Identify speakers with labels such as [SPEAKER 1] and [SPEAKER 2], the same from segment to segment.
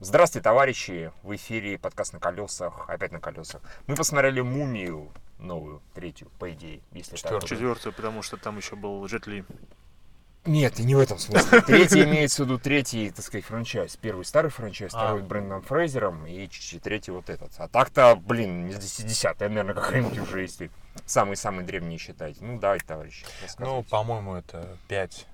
[SPEAKER 1] Здравствуйте, товарищи! В эфире подкаст на колесах, опять на колесах. Мы посмотрели «Мумию» новую, третью, по идее, если
[SPEAKER 2] Четвертую.
[SPEAKER 1] так.
[SPEAKER 2] Четвертую, потому что там еще был Джет Ли.
[SPEAKER 1] Нет, не в этом смысле. Третий имеется в виду третий, так сказать, франчайз. Первый старый франчайз,
[SPEAKER 2] А.
[SPEAKER 1] второй Брэндоном Фрейзером и третий вот этот. А так-то, блин, не десятая, наверное, какая-нибудь уже, если самый-самый древний считать. Ну, давайте, товарищи,
[SPEAKER 3] Ну, по-моему, это 5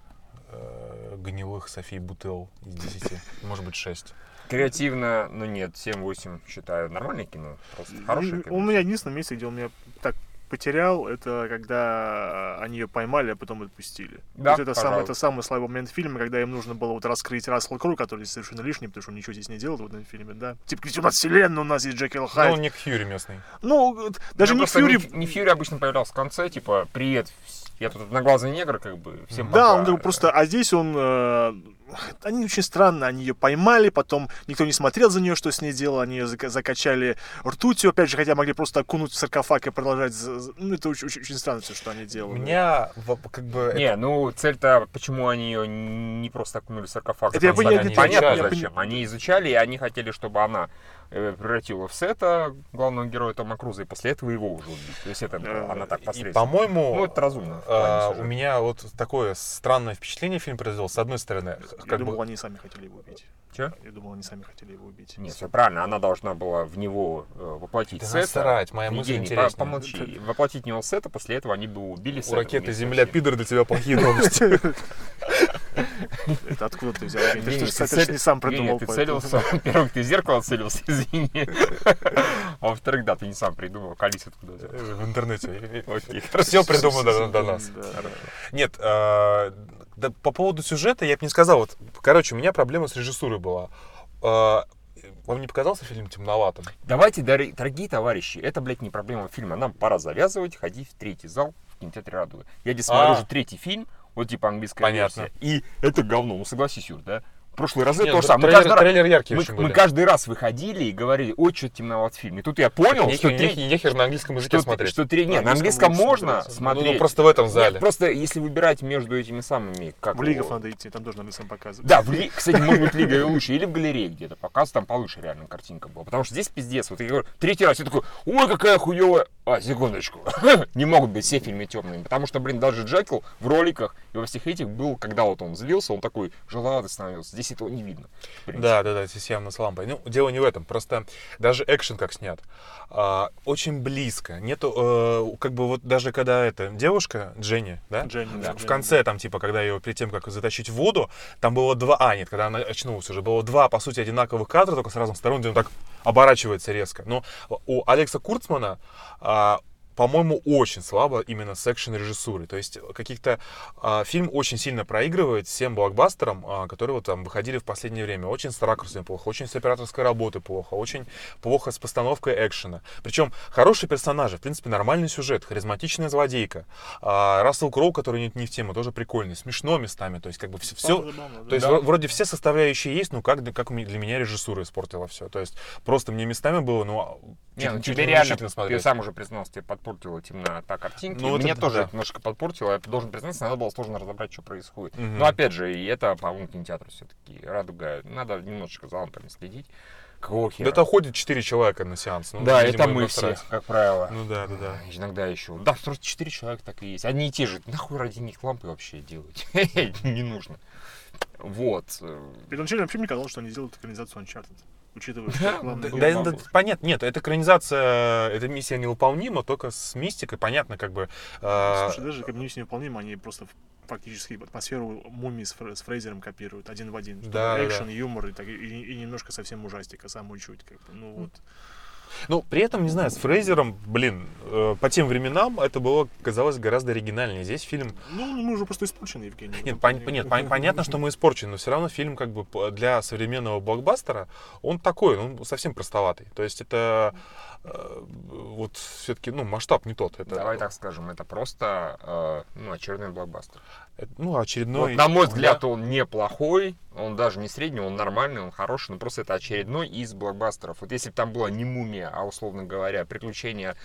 [SPEAKER 3] гнилых Софий Бутел из 10. Может быть, 6.
[SPEAKER 1] Креативно, ну нет, 7-8 считаю нормальное кино. Просто хорошее
[SPEAKER 2] Ну,
[SPEAKER 1] кино.
[SPEAKER 2] У меня единственное место, где он меня так потерял, это когда они ее поймали, а потом отпустили.
[SPEAKER 1] Да,
[SPEAKER 2] вот это, самый,
[SPEAKER 1] пожалуйста.
[SPEAKER 2] это самый слабый момент фильма, когда им нужно было вот раскрыть Рассел Кроу, который совершенно лишний, потому что он ничего здесь не делал в этом фильме, да. Типа, ведь у нас вселенная, у нас есть Джекил
[SPEAKER 3] Ну,
[SPEAKER 2] Хайд.
[SPEAKER 3] он Ник Фьюри местный.
[SPEAKER 2] Ну, даже
[SPEAKER 1] Ну,
[SPEAKER 2] не Фьюри...
[SPEAKER 1] Не, Фьюри обычно появлялся в конце, типа, привет, я тут одноглазый негр, как бы, всем
[SPEAKER 2] Да,
[SPEAKER 1] пока».
[SPEAKER 2] он такой просто, а здесь он, э, они очень странно, они ее поймали, потом никто не смотрел за нее, что с ней делал, они ее зака- закачали ртутью, опять же, хотя могли просто окунуть в саркофаг и продолжать, ну это очень, очень, очень странно все, что они
[SPEAKER 3] У
[SPEAKER 2] делали.
[SPEAKER 3] меня в- как бы... это-
[SPEAKER 1] Не, ну цель-то, почему они ее не просто окунули в саркофаг,
[SPEAKER 2] Это я
[SPEAKER 1] потому что
[SPEAKER 2] пони-
[SPEAKER 1] они-
[SPEAKER 2] я-
[SPEAKER 1] понятно
[SPEAKER 3] я- я
[SPEAKER 1] зачем. Они изучали, и они хотели, чтобы она э, превратила в Сета, главного героя Тома Круза, и после этого его уже убить. То есть это
[SPEAKER 2] Э,
[SPEAKER 1] она так
[SPEAKER 3] И,
[SPEAKER 1] посредственно.
[SPEAKER 3] по-моему,
[SPEAKER 1] Ну, это разумно.
[SPEAKER 3] а,
[SPEAKER 1] плане
[SPEAKER 3] у меня вот такое странное впечатление фильм произвел. С одной стороны, х-
[SPEAKER 2] Я
[SPEAKER 3] как
[SPEAKER 2] думал,
[SPEAKER 3] бы...
[SPEAKER 2] они сами хотели его убить.
[SPEAKER 1] Чё?
[SPEAKER 2] Я думал, они сами хотели его убить.
[SPEAKER 1] Нет, все правильно, она должна была в него э, воплотить
[SPEAKER 3] Да
[SPEAKER 1] Сета.
[SPEAKER 3] насрать, моя мысль
[SPEAKER 1] Евгений, по- помолчи. Воплотить в него Сета, после этого они бы убили
[SPEAKER 3] У
[SPEAKER 1] Сета.
[SPEAKER 3] ракеты
[SPEAKER 1] вместе
[SPEAKER 3] Земля пидор для тебя плохие новости.
[SPEAKER 2] Это откуда ты взял? Ты,
[SPEAKER 1] ты цель-
[SPEAKER 2] не сам придумал.
[SPEAKER 1] ты
[SPEAKER 2] поэтому-
[SPEAKER 1] целился, во-первых, ты в зеркало целился, извини. А во-вторых, да, ты не сам придумал, колись откуда взял.
[SPEAKER 3] В интернете.
[SPEAKER 1] Окей,
[SPEAKER 3] Все придумано до- нас. Нет, а, по поводу сюжета я бы не сказал. Вот, короче, у меня проблема с режиссурой была. Вам не показался фильм темноватым?
[SPEAKER 1] Давайте, дорогие товарищи, это, блядь, не проблема фильма. Нам пора завязывать, ходить в третий зал в кинотеатре «Радуга». Я здесь смотрю
[SPEAKER 3] А.
[SPEAKER 1] уже третий фильм, вот типа английская
[SPEAKER 3] Понятно.
[SPEAKER 1] версия. И это говно, ну согласись, Юр, да? Прошлые разы
[SPEAKER 3] Нет,
[SPEAKER 1] то же
[SPEAKER 3] ну,
[SPEAKER 1] самое. Мы
[SPEAKER 3] трейлер,
[SPEAKER 1] каждый раз-
[SPEAKER 3] трейлер яркий
[SPEAKER 1] Мы,
[SPEAKER 3] очень
[SPEAKER 1] мы
[SPEAKER 3] были.
[SPEAKER 1] каждый раз выходили и говорили, ой, что темноват фильм. И тут я понял,
[SPEAKER 3] Нехер-
[SPEAKER 1] что,
[SPEAKER 3] нехер-
[SPEAKER 1] третий-
[SPEAKER 3] нехер на английском языке
[SPEAKER 1] что,
[SPEAKER 3] смотреть.
[SPEAKER 1] что три- нет,
[SPEAKER 2] На
[SPEAKER 1] на английском можно
[SPEAKER 2] смотреться.
[SPEAKER 3] Ну,
[SPEAKER 1] смотреть.
[SPEAKER 3] ну, просто в этом зале.
[SPEAKER 1] Нет, просто если выбирать между этими самыми, как
[SPEAKER 2] В лигов
[SPEAKER 1] его-
[SPEAKER 2] надо идти, там тоже на английском показывают.
[SPEAKER 1] Да, в ли- кстати, может быть, Лига и лучше. Или в галерее где-то показ, там получше реально картинка была. Потому что здесь пиздец. Вот я говорю, третий раз я такой, ой, какая хуевая. А, секундочку. Не могут быть все фильмы темными. Потому что, блин, даже Джекил в роликах и во всех этих был, когда вот он злился, он такой желанный становился. Здесь этого не видно. в.
[SPEAKER 3] Да, да, да, здесь явно с лампой. Ну, дело не в этом, просто даже экшен как снят, а, очень близко. Нету, э, как бы вот даже когда эта девушка, Дженни, да?
[SPEAKER 2] Дженни, да,
[SPEAKER 3] в
[SPEAKER 2] Дженни.
[SPEAKER 3] конце, там, типа, когда ее перед тем, как затащить в воду, там было два, а, нет, когда она очнулась уже, было два, по сути, одинаковых кадра, только с разных сторон, где он так оборачивается резко. Но у Алекса Курцмана а, по-моему, очень слабо именно с экшен-режиссурой. То есть каких-то а, фильм очень сильно проигрывает всем блокбастерам, а, которые вот там выходили в последнее время. Очень с ракурсами плохо, очень с операторской работой плохо, очень плохо с постановкой экшена. Причем хорошие персонажи, в принципе, нормальный сюжет, харизматичная злодейка. А, Рассел Кроу, который не, не в тему, тоже прикольный, смешно местами. То есть как бы все,
[SPEAKER 2] да.
[SPEAKER 3] то есть
[SPEAKER 1] Да.
[SPEAKER 3] вро- вроде все составляющие есть, но как, для- как для меня режиссура испортила все. То есть просто мне местами было, ну,
[SPEAKER 1] Не, ну тебе
[SPEAKER 3] чуть
[SPEAKER 1] реально, ты сам уже признался, тебе подпортила темнота картинки.
[SPEAKER 3] Ну,
[SPEAKER 1] Мне
[SPEAKER 3] это
[SPEAKER 1] тоже
[SPEAKER 3] да.
[SPEAKER 1] это немножко подпортило. Я должен признаться, надо было сложно разобрать, что происходит.
[SPEAKER 3] Мгм.
[SPEAKER 1] Но опять же, и это, по-моему, кинотеатр все-таки. Радуга. Надо немножечко за лампами следить. Какого хера?
[SPEAKER 3] Да это ходит 4 человека на сеанс. Ну,
[SPEAKER 1] да,
[SPEAKER 3] видимо,
[SPEAKER 1] это мы все, как правило.
[SPEAKER 3] Ну да, да, да.
[SPEAKER 1] Иногда еще. Да, просто 4 человека так и есть. Одни и те же. Нахуй ради них лампы вообще делать? Не нужно. Вот.
[SPEAKER 2] Первоначально вообще мне казалось, что они сделают экранизацию Uncharted. Учитывая, что
[SPEAKER 3] Да, да, понятно, нет, это экранизация, эта миссия невыполнима, только с мистикой, понятно, как бы. э,
[SPEAKER 2] Слушай, даже как миссия невыполнима, они просто фактически атмосферу мумии с, Фре- с Фрейзером копируют один в один.
[SPEAKER 3] Да,
[SPEAKER 2] Экшен, юмор и, так, и, и немножко совсем ужастика, самую чуть. Как бы. Ну вот.
[SPEAKER 3] Ну, при этом, не знаю, с Фрейзером, блин, э, по тем временам это было, казалось, гораздо оригинальнее. Здесь фильм
[SPEAKER 2] Ну, мы уже просто испорчены, Евгений.
[SPEAKER 3] Нет, пон- нет, пон- понятно, что мы испорчены, но все равно фильм как бы для современного блокбастера, он такой, он совсем простоватый. То есть это вот все-таки, ну, масштаб не тот. Это,
[SPEAKER 1] Давай так скажем, это просто э, ну, очередной блокбастер.
[SPEAKER 3] это, ну, очередной...
[SPEAKER 1] Вот, на мой взгляд,
[SPEAKER 3] да.
[SPEAKER 1] он неплохой, он даже не средний, он нормальный, он хороший, но просто это очередной из блокбастеров. Вот если бы там была не мумия, а, условно говоря, приключения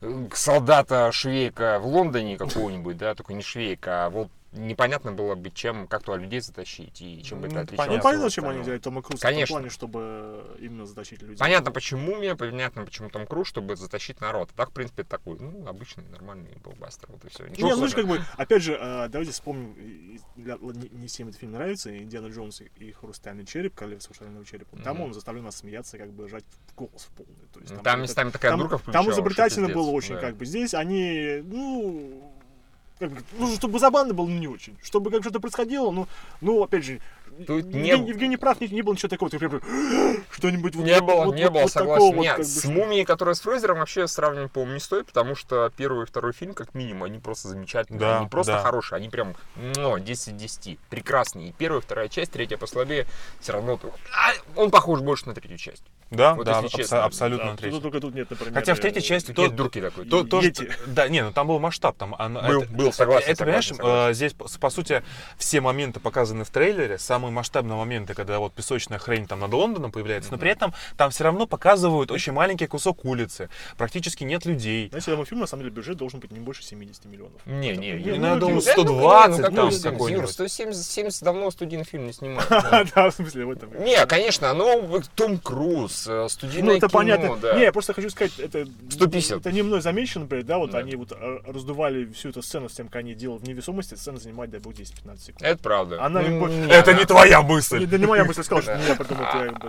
[SPEAKER 1] э, солдата Швейка в Лондоне какого-нибудь, да, только не Швейка, а вот непонятно было бы, чем, как туда людей затащить и чем бы это
[SPEAKER 3] Ну,
[SPEAKER 1] отличалось.
[SPEAKER 2] Ну,
[SPEAKER 3] понятно,
[SPEAKER 2] чем они взяли Тома Круза в
[SPEAKER 1] Конечно.
[SPEAKER 2] том плане, чтобы именно затащить людей.
[SPEAKER 1] Понятно, почему мне, понятно, почему Том Круз, чтобы затащить народ. А так, в принципе, такой, ну, обычный, нормальный блокбастер, вот и все.
[SPEAKER 2] Не, ну, знаешь, как бы, опять же, э, давайте вспомним, не, всем этот фильм нравится, Индиана Джонс и- и Хрустальный череп, Королевство Хрустального черепа. Там он заставлял нас смеяться, как бы жать в голос в полный. То есть,
[SPEAKER 1] Там,
[SPEAKER 2] это-
[SPEAKER 1] местами такая
[SPEAKER 2] там,
[SPEAKER 1] дурка
[SPEAKER 2] там
[SPEAKER 1] включалась,
[SPEAKER 2] изобретательно было очень,
[SPEAKER 1] да.
[SPEAKER 2] как бы. Здесь они, ну, как ну, чтобы забавно было, ну, не очень. Чтобы как что-то происходило, ну, ну, опять же,
[SPEAKER 1] Тут не
[SPEAKER 2] Евгений,
[SPEAKER 1] б-
[SPEAKER 2] Евгений прав, не, не было ничего такого, что-нибудь вот,
[SPEAKER 1] Не
[SPEAKER 2] вот-
[SPEAKER 1] было,
[SPEAKER 2] вот-
[SPEAKER 1] не
[SPEAKER 2] вот-
[SPEAKER 1] было,
[SPEAKER 2] вот
[SPEAKER 1] согласен.
[SPEAKER 2] такого вот,
[SPEAKER 1] Нет,
[SPEAKER 2] как бы,
[SPEAKER 1] с «Мумией», которая с Фрейзером, вообще сравнивать, по-моему, не стоит, потому что первый и второй фильм, как минимум, они просто замечательные.
[SPEAKER 3] Да,
[SPEAKER 1] они просто
[SPEAKER 3] да.
[SPEAKER 1] хорошие, они прям ну, 10 из 10. Прекрасные. И первая, вторая часть, третья послабее, все равно... А, он похож больше на третью часть.
[SPEAKER 3] Да,
[SPEAKER 1] Вот
[SPEAKER 3] да,
[SPEAKER 1] если
[SPEAKER 3] абсо-
[SPEAKER 1] честно,
[SPEAKER 3] абсолютно
[SPEAKER 2] Да,
[SPEAKER 3] на третьей.
[SPEAKER 2] тут только тут нет, например.
[SPEAKER 3] Хотя в третьей
[SPEAKER 2] э,
[SPEAKER 3] части
[SPEAKER 1] Есть
[SPEAKER 3] то,
[SPEAKER 1] дурки такой.
[SPEAKER 3] то,
[SPEAKER 2] Йети.
[SPEAKER 3] да, не, ну там был масштаб, там
[SPEAKER 1] Был,
[SPEAKER 3] это-
[SPEAKER 1] был, согласен,
[SPEAKER 3] Это, понимаешь,
[SPEAKER 1] согласен, согласен.
[SPEAKER 3] э, здесь, по по сути, все моменты показаны в трейлере, самые масштабные моменты, когда вот песочная хрень там над Лондоном появляется, но при этом там все равно показывают очень маленький кусок улицы, практически нет людей.
[SPEAKER 2] Знаете, этому фильму, на самом деле, бюджет должен быть не больше 70 миллионов.
[SPEAKER 1] Не, не,
[SPEAKER 2] Ну,
[SPEAKER 3] ну, я думаю,
[SPEAKER 2] типа,
[SPEAKER 3] 120
[SPEAKER 1] ну,
[SPEAKER 3] там какой-нибудь.
[SPEAKER 1] 170, 70 давно студийный фильм не снимают.
[SPEAKER 2] Да, в смысле, в этом.
[SPEAKER 1] Не, конечно, ну, Том Круз, э,
[SPEAKER 2] Ну,
[SPEAKER 1] студийное
[SPEAKER 2] это
[SPEAKER 1] кино,
[SPEAKER 2] понятно.
[SPEAKER 1] да.
[SPEAKER 2] Не, я просто хочу сказать, это...
[SPEAKER 1] 150.
[SPEAKER 2] Это не мной замечено, например, да, вот они вот э, раздували всю эту сцену с тем, как они делают в невесомости, сцена занимает, дай бог, 10-15 секунд.
[SPEAKER 1] Это правда.
[SPEAKER 2] Она
[SPEAKER 1] Ну,
[SPEAKER 3] Это не твоя мысль.
[SPEAKER 2] да не моя мысль сказала, что я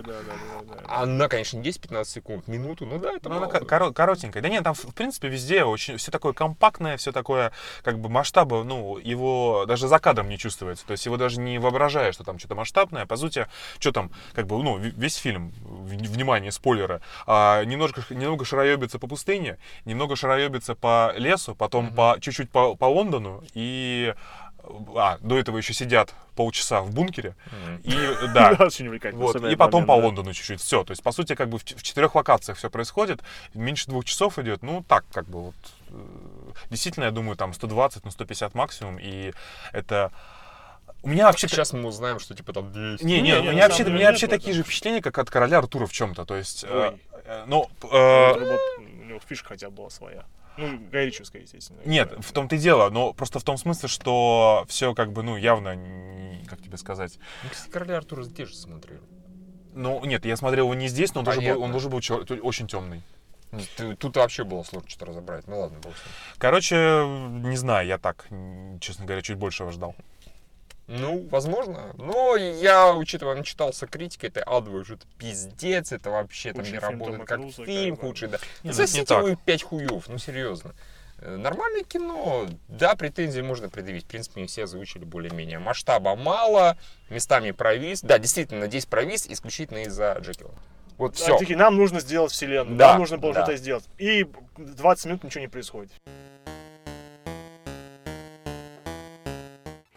[SPEAKER 2] да.
[SPEAKER 1] Она, конечно, не 10-15 секунд, минуту, ну да, это
[SPEAKER 3] Ну, она коротенькая. Да нет, там, в принципе, везде очень все такое компактное, все такое, как бы масштаба, ну, его даже за кадром не чувствуется. То есть его даже не воображаешь, что там что-то масштабное. По сути, что там, как бы, ну, весь фильм, внимание, спойлеры, а, немножко, немного шароебится по пустыне, немного шароебится по лесу, потом по, чуть-чуть по, по Лондону и... А, до этого еще сидят полчаса в бункере. И, да,
[SPEAKER 2] Да, очень увлекательно.
[SPEAKER 3] вот,
[SPEAKER 2] особенно
[SPEAKER 3] и потом
[SPEAKER 2] момент,
[SPEAKER 3] по
[SPEAKER 2] да.
[SPEAKER 3] Лондону чуть-чуть. Все. То есть, по сути, как бы в, четырех локациях все происходит. Меньше двух часов идет. Ну, так, как бы вот. э, Действительно, я думаю, там 120 на 150 максимум. И это. У меня вообще.
[SPEAKER 1] Сейчас мы узнаем, что типа там 200.
[SPEAKER 3] Не, не,
[SPEAKER 2] Не,
[SPEAKER 3] у меня вообще, у меня вообще такие же впечатления, как от короля Артура в чем-то. То есть, э,
[SPEAKER 2] Ой.
[SPEAKER 3] э, ну,
[SPEAKER 2] Ну,
[SPEAKER 3] э,
[SPEAKER 2] У него фишка хотя бы была своя. Ну, Гайричевская, естественно.
[SPEAKER 3] нет, в том-то и дело, но просто в том смысле, что все как бы, ну, явно, как тебе сказать,
[SPEAKER 1] Ну, кстати, короля Артура здесь же смотрел.
[SPEAKER 3] ну, нет, я смотрел его не здесь, но он тоже был,
[SPEAKER 1] Понятно.
[SPEAKER 3] он тоже был чё- очень темный.
[SPEAKER 1] Тут вообще было сложно что-то разобрать. Ну ладно, бог с ним.
[SPEAKER 3] Короче, не знаю, я так, честно говоря, чуть большего ждал.
[SPEAKER 1] Ну, возможно. Но я, учитывая, начитался критикой, это адовый что это пиздец, это вообще там
[SPEAKER 2] Худший
[SPEAKER 1] не
[SPEAKER 2] фильм
[SPEAKER 1] работает
[SPEAKER 2] Тома
[SPEAKER 1] как
[SPEAKER 2] Круза,
[SPEAKER 1] фильм
[SPEAKER 2] как
[SPEAKER 1] худший, да.
[SPEAKER 3] Не, ну,
[SPEAKER 1] Засите
[SPEAKER 3] это не так.
[SPEAKER 1] вы пять хуев, ну серьезно. Э, Нормальное кино, да, претензии можно предъявить. В принципе, они все озвучили более-менее. Масштаба мало, местами провис. Да, действительно, здесь провис исключительно из-за Джекила. Вот
[SPEAKER 2] Да,
[SPEAKER 1] все.
[SPEAKER 2] такие, нам нужно сделать вселенную,
[SPEAKER 1] Да,
[SPEAKER 2] нам нужно было
[SPEAKER 1] да.
[SPEAKER 2] что-то сделать. И 20 минут ничего не происходит.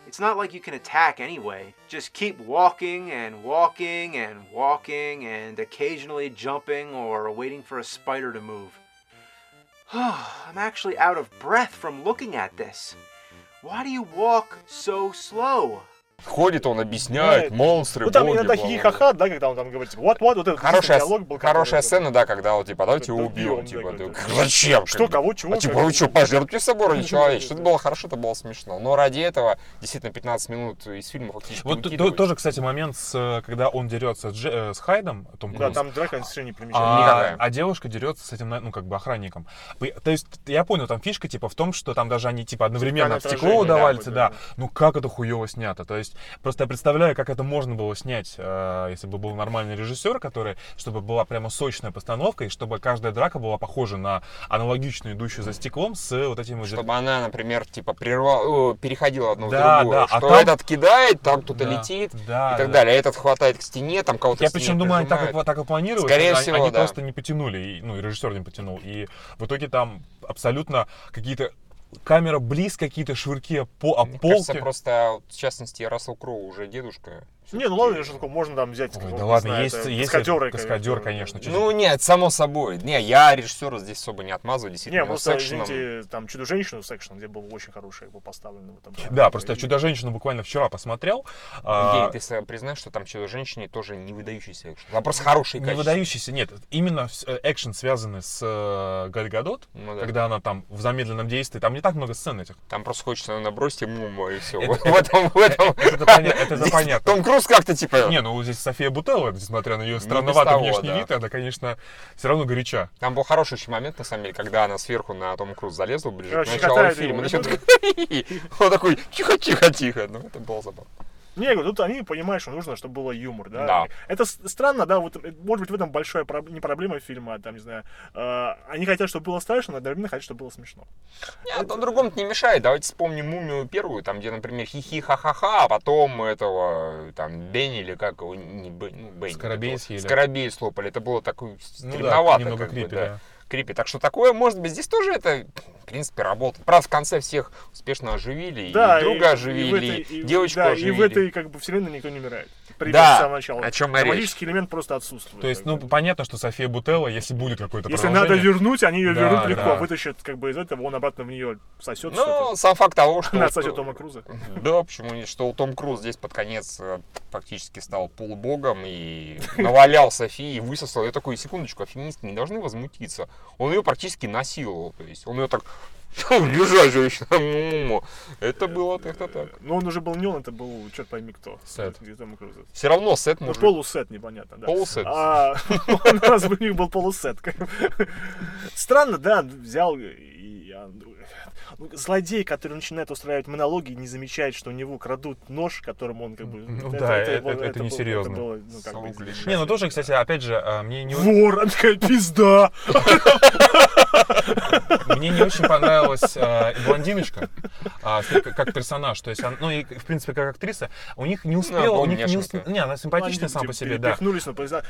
[SPEAKER 4] It's not like you can attack anyway. Just keep walking and walking and walking and occasionally jumping or waiting for a spider to move. I'm actually out of breath from looking at this. Why do you walk so slow?
[SPEAKER 1] Ходит он, объясняет,
[SPEAKER 2] Да,
[SPEAKER 1] монстры,
[SPEAKER 2] Ну там
[SPEAKER 1] боги,
[SPEAKER 2] иногда
[SPEAKER 1] бла-бла-бла.
[SPEAKER 2] хихиха, да, когда он там говорит, типа, вот, вот, вот этот
[SPEAKER 1] Хорошая,
[SPEAKER 2] диалог был.
[SPEAKER 1] хорошая
[SPEAKER 2] который-
[SPEAKER 1] сцена, да, когда вот, типа, давайте его убьем, типа,
[SPEAKER 2] да,
[SPEAKER 1] зачем?
[SPEAKER 2] Что, кого, чего?
[SPEAKER 1] А типа, вы
[SPEAKER 2] бы.
[SPEAKER 1] что, пожертвуйте собой ради
[SPEAKER 2] да,
[SPEAKER 1] Что это было хорошо, это было смешно. Но ради этого, действительно, 15 минут из фильма фактически
[SPEAKER 3] Вот тоже, кстати, момент, с, э, когда он дерется с, э, с Хайдом, Том
[SPEAKER 2] Да,
[SPEAKER 3] Круз,
[SPEAKER 2] там драка совершенно не
[SPEAKER 3] а,
[SPEAKER 2] примечательная.
[SPEAKER 3] А девушка дерется с этим, ну, как бы охранником. То есть, я понял, там фишка, типа, в том, что там даже они, типа, одновременно в стекло удавались,
[SPEAKER 2] да,
[SPEAKER 3] да.
[SPEAKER 2] да.
[SPEAKER 3] Ну, как это хуево снято? То есть, просто я представляю, как это можно было снять, э, если бы был нормальный режиссер, который, чтобы была прямо сочная постановка, и чтобы каждая драка была похожа на аналогичную, идущую за стеклом, с вот этим вот...
[SPEAKER 1] Чтобы она, например, типа, прервала, о, переходила одно
[SPEAKER 3] Да,
[SPEAKER 1] в другое.
[SPEAKER 3] да, а
[SPEAKER 1] что
[SPEAKER 3] там-
[SPEAKER 1] этот кидает, там кто-то
[SPEAKER 3] Да,
[SPEAKER 1] летит
[SPEAKER 3] да,
[SPEAKER 1] и так
[SPEAKER 3] да.
[SPEAKER 1] далее. А этот хватает к стене, там кого-то
[SPEAKER 3] Я причем думаю, они так, так и планировали,
[SPEAKER 1] Скорее
[SPEAKER 3] они,
[SPEAKER 1] всего,
[SPEAKER 3] они
[SPEAKER 1] да.
[SPEAKER 3] просто не потянули, и, ну, и режиссер не потянул. И в итоге там абсолютно какие-то камера близ, какие-то швырки по, о
[SPEAKER 1] Мне
[SPEAKER 3] полке.
[SPEAKER 1] кажется, просто, в частности, Рассел Кроу уже дедушка.
[SPEAKER 2] Не, ну ладно, такое, можно там взять...
[SPEAKER 3] Ой,
[SPEAKER 2] ну,
[SPEAKER 3] да
[SPEAKER 2] не
[SPEAKER 3] ладно,
[SPEAKER 2] знаю,
[SPEAKER 3] есть-
[SPEAKER 2] это
[SPEAKER 3] есть
[SPEAKER 2] каскадеры,
[SPEAKER 3] каскадер, конечно, чуть-
[SPEAKER 1] Ну, нет, само собой. Не, я режиссера здесь особо не отмазываю, действительно.
[SPEAKER 2] Не, просто,
[SPEAKER 1] с экшеном-
[SPEAKER 2] извините, там Чудо-женщину с экшеном, где был очень хороший, был поставлен в этом.
[SPEAKER 3] Да, просто я «Чудо-женщину» буквально вчера посмотрел. а,
[SPEAKER 1] Евгений, ты с- признаешь, что там «Чудо-женщине» тоже не выдающийся экшен. Просто хороший
[SPEAKER 3] не выдающийся, нет, именно э, экшен связанный с э, Галь Гадот,
[SPEAKER 1] Ну да.
[SPEAKER 3] когда она там в замедленном действии, там не так много сцен этих.
[SPEAKER 1] Там просто хочется набросить ему и все.
[SPEAKER 3] Это понятно.
[SPEAKER 1] Круз как-то типа...
[SPEAKER 3] Не, ну здесь София Бутелла, несмотря на ее странноватый
[SPEAKER 1] того,
[SPEAKER 3] внешний
[SPEAKER 1] да.
[SPEAKER 3] вид, она, конечно, все равно горяча.
[SPEAKER 1] Там был хороший очень момент, на самом деле, когда она сверху на Том Круз залезла ближе к
[SPEAKER 2] Короче,
[SPEAKER 1] началу
[SPEAKER 2] катает
[SPEAKER 1] фильма. Он такой, тихо-тихо-тихо. Ну, это было забавно.
[SPEAKER 2] Не, я говорю, тут они понимают, что нужно, чтобы было юмор, да.
[SPEAKER 1] Да.
[SPEAKER 2] Это странно, да, вот, может быть, в этом большая проб- не проблема фильма, а там, не знаю, э, они хотят, чтобы было страшно, но одновременно хотят, чтобы было смешно.
[SPEAKER 1] Нет, он другому не мешает. Давайте вспомним мумию первую, там, где, например, хихи ха-ха-ха, а потом этого, там, Бенни или как его, не Бен- ну, Бенни.
[SPEAKER 3] Скоробей съели.
[SPEAKER 1] Скоробей слопали. Это было такое
[SPEAKER 3] Ну
[SPEAKER 1] стремновато.
[SPEAKER 3] да, немного
[SPEAKER 1] как бы,
[SPEAKER 3] крипи,
[SPEAKER 1] да.
[SPEAKER 3] да.
[SPEAKER 1] Крипи. Так что такое, может быть, здесь тоже это, в принципе, работает. Правда, в конце всех успешно оживили,
[SPEAKER 2] Да,
[SPEAKER 1] и друга
[SPEAKER 2] и- и
[SPEAKER 1] оживили,
[SPEAKER 2] этой-
[SPEAKER 1] и,
[SPEAKER 2] и-
[SPEAKER 1] девочку
[SPEAKER 2] да,
[SPEAKER 1] оживили.
[SPEAKER 2] И в этой, как бы, вселенной никто не умирает. При
[SPEAKER 1] Да,
[SPEAKER 2] с самого начала.
[SPEAKER 1] о чем и речь.
[SPEAKER 2] Драматический элемент просто отсутствует.
[SPEAKER 3] То есть, ну,
[SPEAKER 2] бы.
[SPEAKER 3] понятно, что София Бутелла, если будет какое-то
[SPEAKER 2] Если надо вернуть, они ее
[SPEAKER 3] Да,
[SPEAKER 2] вернут легко,
[SPEAKER 3] да.
[SPEAKER 2] вытащат как бы из этого, он обратно в нее сосет
[SPEAKER 1] Ну, сам факт того, что...
[SPEAKER 2] Она
[SPEAKER 1] вот,
[SPEAKER 2] отсосет Тома Круза.
[SPEAKER 1] Да, почему нет, что Том Круз здесь под конец э, фактически стал полубогом и навалял Софии и высосал. Я такой, секундочку, а феминистки не должны возмутиться. Он ее практически насиловал, то есть он ее так лежать женщина, му-му-му». это было так-то так.
[SPEAKER 2] Но он уже был не он, это был, черт пойми кто.
[SPEAKER 3] Сет.
[SPEAKER 2] Где.
[SPEAKER 1] Все равно сет
[SPEAKER 2] Ну,
[SPEAKER 1] может
[SPEAKER 2] полусет, непонятно, да.
[SPEAKER 1] полусет.
[SPEAKER 2] А у нас бы у них был полусет. Странно, да, взял и... ну, Злодей, который начинает устраивать монологи, не замечает, что у него крадут нож, которым он как бы...
[SPEAKER 3] Ну да, это-
[SPEAKER 2] было-
[SPEAKER 3] это
[SPEAKER 2] было-
[SPEAKER 3] несерьезно.
[SPEAKER 2] было, ну, как бы.
[SPEAKER 3] Не, ну тоже, кстати, опять же, а, мне не,
[SPEAKER 2] Вор, такая пизда.
[SPEAKER 3] мне не очень понравилась и блондиночка с- как, как персонаж. То есть, она- ну и, в принципе, как актриса, у них не успела, у них не успела... Не, она симпатичная сама по себе, да.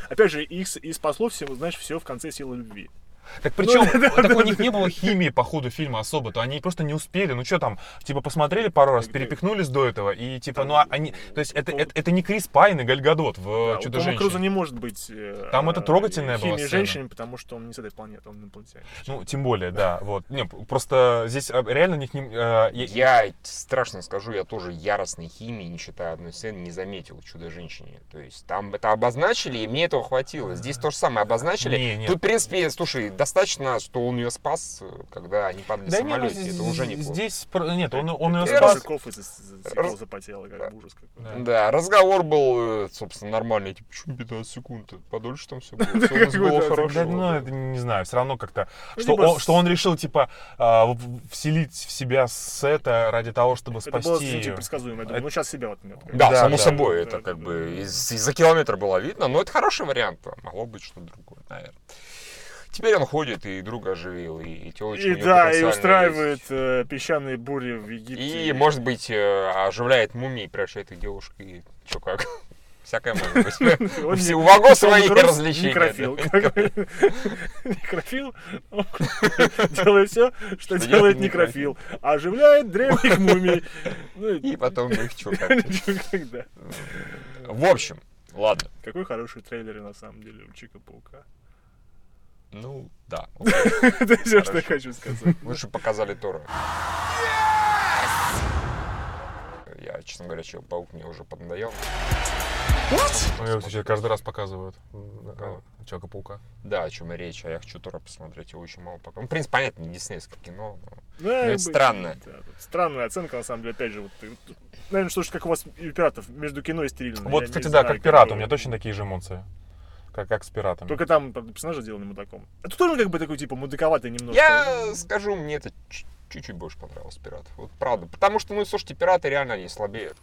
[SPEAKER 2] Опять же, их и спасло всего, знаешь, все в конце силы любви.
[SPEAKER 3] Так причем, так у них не было химии по ходу фильма особо, то они просто не успели. Ну что там, типа посмотрели пару раз, перепихнулись до этого, и типа, ну а они, то есть это, это, это не Крис Пайн и Галь Гадот в
[SPEAKER 2] Да, у Тома
[SPEAKER 3] Чудо-женщине.
[SPEAKER 2] Круза не может быть э,
[SPEAKER 3] Там это трогательная была
[SPEAKER 2] химии
[SPEAKER 3] сцена.
[SPEAKER 2] женщин, потому что он не с этой планеты, он инопланетянин.
[SPEAKER 3] Ну, тем более, да, вот. Не, просто здесь а, реально них не... э, я-
[SPEAKER 1] Я страшно скажу, я тоже яростной химии, не считая одной сцены, не заметил в «Чудо-женщине». То есть там это обозначили, и мне этого хватило. Здесь то же самое обозначили.
[SPEAKER 3] Не, нет.
[SPEAKER 1] Тут, в принципе, слушай, достаточно, что он ее спас, э, когда они падали
[SPEAKER 3] Да ну,
[SPEAKER 1] самолете.
[SPEAKER 3] здесь,
[SPEAKER 1] это уже неплохо.
[SPEAKER 3] здесь нет, он, он ее спас.
[SPEAKER 1] раз-
[SPEAKER 2] Языков из запотело, как ужас какой.
[SPEAKER 3] Да.
[SPEAKER 1] Да, разговор был, э, собственно, нормальный. Типа, почему 15 секунд? Подольше там все было. Все у нас хорошо.
[SPEAKER 3] Да, ну, это не знаю, все равно как-то,
[SPEAKER 2] Ну,
[SPEAKER 3] что, он, решил, типа, а, вселить в себя Сета ради того, чтобы
[SPEAKER 2] Это
[SPEAKER 3] спасти её.
[SPEAKER 2] предсказуемо. Я думаю, ну сейчас себя вот
[SPEAKER 1] Да,
[SPEAKER 3] Да,
[SPEAKER 1] само собой, это как бы из-за километра было видно, но это хороший вариант. а Могло быть что-то другое, наверное. Теперь он ходит и друга оживил, и, и телочка у
[SPEAKER 2] И да, и устраивает э, песчаные бури в Египте.
[SPEAKER 1] И, может быть, э, оживляет мумии, превращает их девушкой. Чё как? Всякое может быть.
[SPEAKER 2] Он
[SPEAKER 1] У вагон свои развлечения.
[SPEAKER 2] Некрофил. Некрофил делает все, что делает некрофил. Оживляет древних мумий. Ну,
[SPEAKER 1] И потом их чё. В общем, ладно.
[SPEAKER 2] Какой хороший трейлер на самом деле у Чика-паука.
[SPEAKER 1] Ну, да.
[SPEAKER 2] Это все, что я хочу сказать.
[SPEAKER 1] Лучше показали Тора. Я, честно говоря, Человек-паук мне уже поднадоел.
[SPEAKER 3] Ну, его, кстати, каждый раз показывают. Человека-паука.
[SPEAKER 1] Да, о чем и речь, а я хочу Тора посмотреть, его очень мало пока. Ну, в принципе, понятно, не диснейское кино, но...
[SPEAKER 2] Да,
[SPEAKER 1] это
[SPEAKER 2] быть,
[SPEAKER 1] странно.
[SPEAKER 2] да, Странная оценка, на самом деле, опять же. Вот, э, наверное, что ж, как у вас и у пиратов, между кино и стрельным.
[SPEAKER 3] Вот, кстати, да, как пират, у меня точно такие же эмоции. Как, как с пиратами.
[SPEAKER 2] Только там правда, персонажа сделаны мудаком. Это тоже как бы такой, типа, мудаковатый немножко.
[SPEAKER 1] Я скажу, мне это чуть-чуть больше понравилось пиратов. Вот правда. Потому что, ну, слушайте, пираты реально они слабее.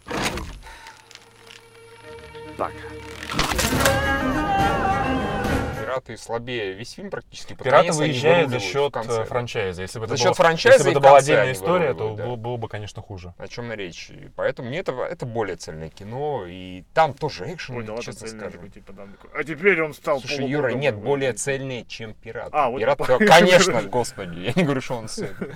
[SPEAKER 1] Пираты слабее. Весь фильм практически.
[SPEAKER 3] Пираты выезжают за счет франчайза. Если бы
[SPEAKER 1] За
[SPEAKER 3] это
[SPEAKER 1] счет
[SPEAKER 3] было-
[SPEAKER 1] франчайза
[SPEAKER 3] Если бы это была отдельная история, то
[SPEAKER 1] да.
[SPEAKER 3] было, было бы, конечно, хуже.
[SPEAKER 1] О чем речь. И поэтому мне это, это более цельное кино. И там тоже экшен,
[SPEAKER 2] Ой, да
[SPEAKER 1] честно
[SPEAKER 2] цельный такой, типа, там такой, А теперь он стал
[SPEAKER 1] Слушай, Юра, нет, более цельные, чем пираты.
[SPEAKER 2] А, вот
[SPEAKER 1] Пираты,
[SPEAKER 2] это-
[SPEAKER 1] конечно, господи, я не говорю, что он цельный.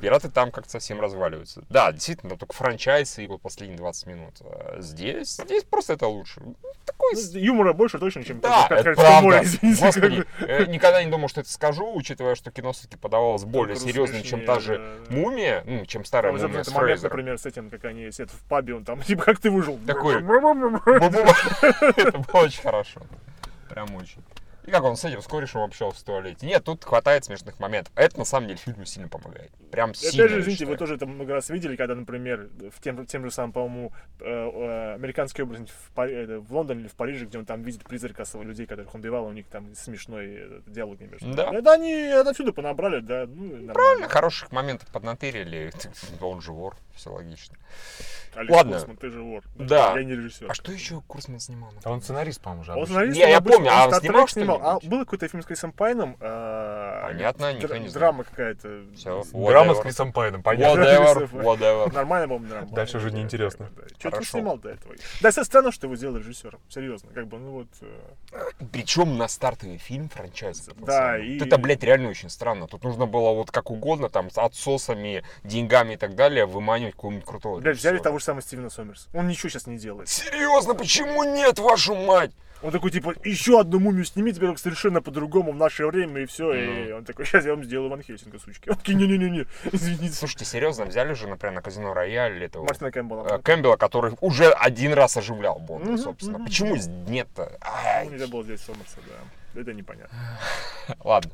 [SPEAKER 1] Пираты там как-то совсем разваливаются. Да, действительно, только франчайз и вот последние 20 минут. А здесь, здесь просто это лучше. Такой...
[SPEAKER 2] Ну, Юмора больше точно, чем
[SPEAKER 1] Да,
[SPEAKER 2] как-
[SPEAKER 1] это
[SPEAKER 2] как
[SPEAKER 1] правда.
[SPEAKER 2] море, извините,
[SPEAKER 1] Господи, э, никогда не думал, что это скажу, учитывая, что кино все-таки подавалось более
[SPEAKER 2] Круз
[SPEAKER 1] серьезным, чем та же мумия, ну, чем старая мумия
[SPEAKER 2] этот момент, например, с этим, как они сидят в пабе, он там, типа, как ты выжил?
[SPEAKER 1] Такой. Это было очень хорошо. Прям очень. И как он с этим, с корешем общался в туалете. Нет, тут хватает смешных моментов. Это на самом деле фильму сильно помогает. Прям сильно.
[SPEAKER 2] Опять же, извините, вы тоже это много раз видели, когда, например, в тем, тем же самым, по-моему, э, э, американский образ в, Пари- это, в Лондоне или в Париже, где он там видит призрака своих людей, которых он убивал, у них там смешной э, диалог между.
[SPEAKER 1] Да.
[SPEAKER 2] Это они это отсюда понабрали, да, ну, нормально.
[SPEAKER 1] Правильно, хороших моментов поднатырили. Он же вор, все логично.
[SPEAKER 2] Алекс
[SPEAKER 1] Ладно.
[SPEAKER 2] Курцман, ты же вор.
[SPEAKER 1] Да.
[SPEAKER 2] Я не режиссер.
[SPEAKER 1] А что еще Курсман снимал?
[SPEAKER 3] А он сценарист, по-моему, же.
[SPEAKER 2] Он сценарист,
[SPEAKER 1] Не, я помню, а он снимал
[SPEAKER 2] снимал. А был какой-то фильм с Крисом Пайном? э,
[SPEAKER 1] Понятно, никто не знает.
[SPEAKER 2] Драма какая-то.
[SPEAKER 1] Все,
[SPEAKER 3] Драма с Крисом Пайном, понятно.
[SPEAKER 1] Whatever, whatever.
[SPEAKER 2] Нормально, по-моему, драма.
[SPEAKER 3] Дальше уже неинтересно.
[SPEAKER 2] Что ты снимал до этого? Да, это странно, что его сделали режиссером. Серьезно. Как бы, ну вот... э,
[SPEAKER 1] Причем на стартовый фильм франчайз.
[SPEAKER 2] Да, и-
[SPEAKER 1] Это, блядь, реально очень странно. Тут нужно было вот как угодно, там, с отсосами, деньгами и так далее, выманивать какого-нибудь крутого
[SPEAKER 2] Блядь, взяли того же самого Стивена Сомерса. Он ничего сейчас не делает.
[SPEAKER 1] Серьезно, почему нет, вашу мать?
[SPEAKER 2] Он такой, типа, еще одну мумию сними, теперь совершенно по-другому в наше время, и все. И он такой, сейчас я вам сделаю Ван Хельсинга, сучки. Он такой, не-не-не-не, извините.
[SPEAKER 1] Слушайте, серьезно, взяли же, например, на Казино Рояль этого
[SPEAKER 2] Мартина Кэмпбелла.
[SPEAKER 1] э, Кэмпбелла, который уже один раз оживлял Бонда,
[SPEAKER 2] Мгм,
[SPEAKER 1] собственно.
[SPEAKER 2] мгм.
[SPEAKER 1] Почему нет-то?
[SPEAKER 2] Ну, нельзя было взять Сомерса, да. Это непонятно.
[SPEAKER 1] Ладно.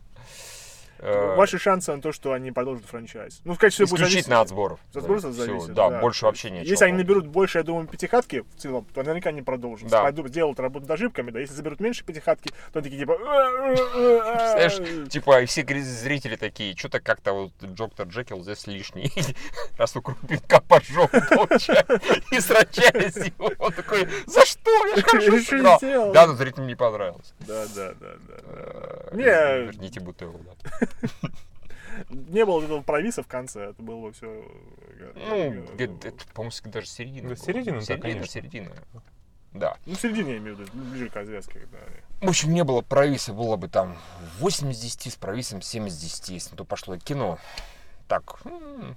[SPEAKER 1] Э,
[SPEAKER 2] Ваши шансы на то, что они продолжат франчайз. Ну, в качестве будет
[SPEAKER 1] Исключительно от
[SPEAKER 2] зависеть-
[SPEAKER 1] сборов.
[SPEAKER 2] От сбросов
[SPEAKER 1] Всё,
[SPEAKER 2] зависит.
[SPEAKER 1] Да, больше вообще нечего.
[SPEAKER 2] Если они наберут больше, я думаю, пятихатки в целом, то наверняка они продолжат.
[SPEAKER 1] Да.
[SPEAKER 2] Пойдут, делают работу над ошибками, да. Если заберут меньше пятихатки, то они такие типа... «Э,
[SPEAKER 1] Знаешь, типа, и все зрители такие, что-то как-то вот доктор Джекил здесь лишний. Раз у крупинка по жопу получает и срачались его. Он такой, за что? Я хорошо
[SPEAKER 2] Я что
[SPEAKER 1] сыграл».
[SPEAKER 2] сделал?
[SPEAKER 1] Да, но зрителям не понравилось.
[SPEAKER 2] Да, да, да, да.
[SPEAKER 1] Э,
[SPEAKER 2] Не.
[SPEAKER 1] Верните бутылку, да.
[SPEAKER 2] Не было этого провиса в конце, это было все...
[SPEAKER 1] Ну, где-то, это, по-моему, даже середина.
[SPEAKER 3] Да,
[SPEAKER 1] была.
[SPEAKER 3] середина, да,
[SPEAKER 1] Середина,
[SPEAKER 3] конечно.
[SPEAKER 1] середина. Да.
[SPEAKER 2] Ну, в середине, я имею в виду, ближе к развязке. Да.
[SPEAKER 1] В общем, не было провиса, было бы там 8 из 10 с провисом 7 из 10, если то пошло кино. Так,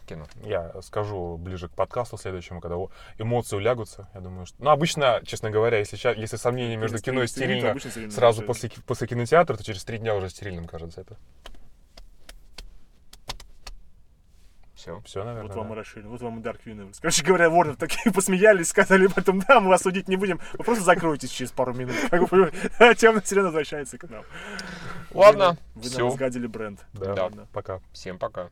[SPEAKER 1] кино.
[SPEAKER 3] Я скажу ближе к подкасту следующему, когда эмоции улягутся. Я думаю, что... Ну, обычно, честно говоря, если, если сомнение между кино и
[SPEAKER 2] Стерильно,
[SPEAKER 3] стерильно сразу после, после кинотеатра, то через три дня уже стерильным кажется это.
[SPEAKER 1] Все.
[SPEAKER 3] Все, наверное.
[SPEAKER 2] Вот вам
[SPEAKER 3] да.
[SPEAKER 2] и расширили, вот вам и Dark Universe. Короче говоря, Warner такие посмеялись, сказали потом, да, мы вас судить не будем, вы просто закройтесь через пару минут. Как бы, темная вселенная возвращается к нам.
[SPEAKER 1] Ладно,
[SPEAKER 2] Вы, вы
[SPEAKER 1] всё.
[SPEAKER 2] нам сгадили бренд.
[SPEAKER 3] Да,
[SPEAKER 1] Да.
[SPEAKER 3] пока.
[SPEAKER 1] Всем пока.